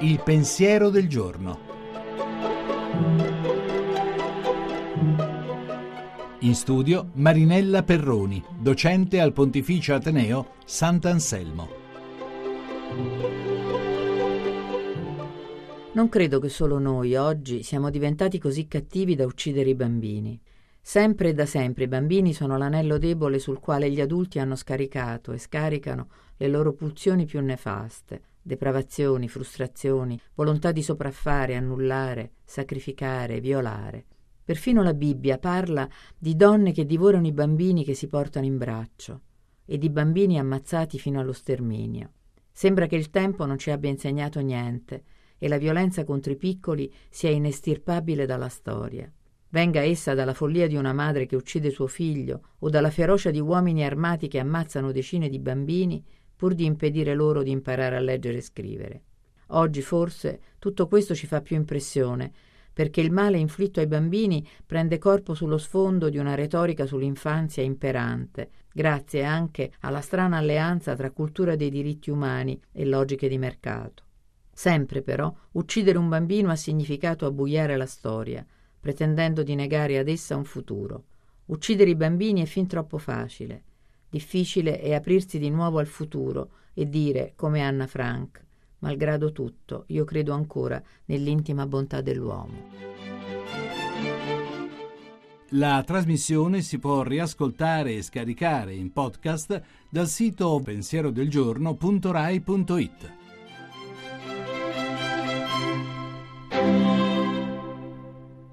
Il pensiero del giorno. In studio Marinella Perroni, docente al Pontificio Ateneo Sant'Anselmo. Non credo che solo noi oggi siamo diventati così cattivi da uccidere i bambini. Sempre e da sempre i bambini sono l'anello debole sul quale gli adulti hanno scaricato e scaricano le loro pulsioni più nefaste, depravazioni, frustrazioni, volontà di sopraffare, annullare, sacrificare, violare. Perfino la Bibbia parla di donne che divorano i bambini che si portano in braccio e di bambini ammazzati fino allo sterminio. Sembra che il tempo non ci abbia insegnato niente e la violenza contro i piccoli sia inestirpabile dalla storia. Venga essa dalla follia di una madre che uccide suo figlio o dalla ferocia di uomini armati che ammazzano decine di bambini pur di impedire loro di imparare a leggere e scrivere. Oggi forse tutto questo ci fa più impressione perché il male inflitto ai bambini prende corpo sullo sfondo di una retorica sull'infanzia imperante, grazie anche alla strana alleanza tra cultura dei diritti umani e logiche di mercato. Sempre però uccidere un bambino ha significato abbuiare la storia, pretendendo di negare ad essa un futuro. Uccidere i bambini è fin troppo facile. Difficile è aprirsi di nuovo al futuro e dire, come Anna Frank, Malgrado tutto, io credo ancora nell'intima bontà dell'uomo. La trasmissione si può riascoltare e scaricare in podcast dal sito pensierodelgiorno.rai.it.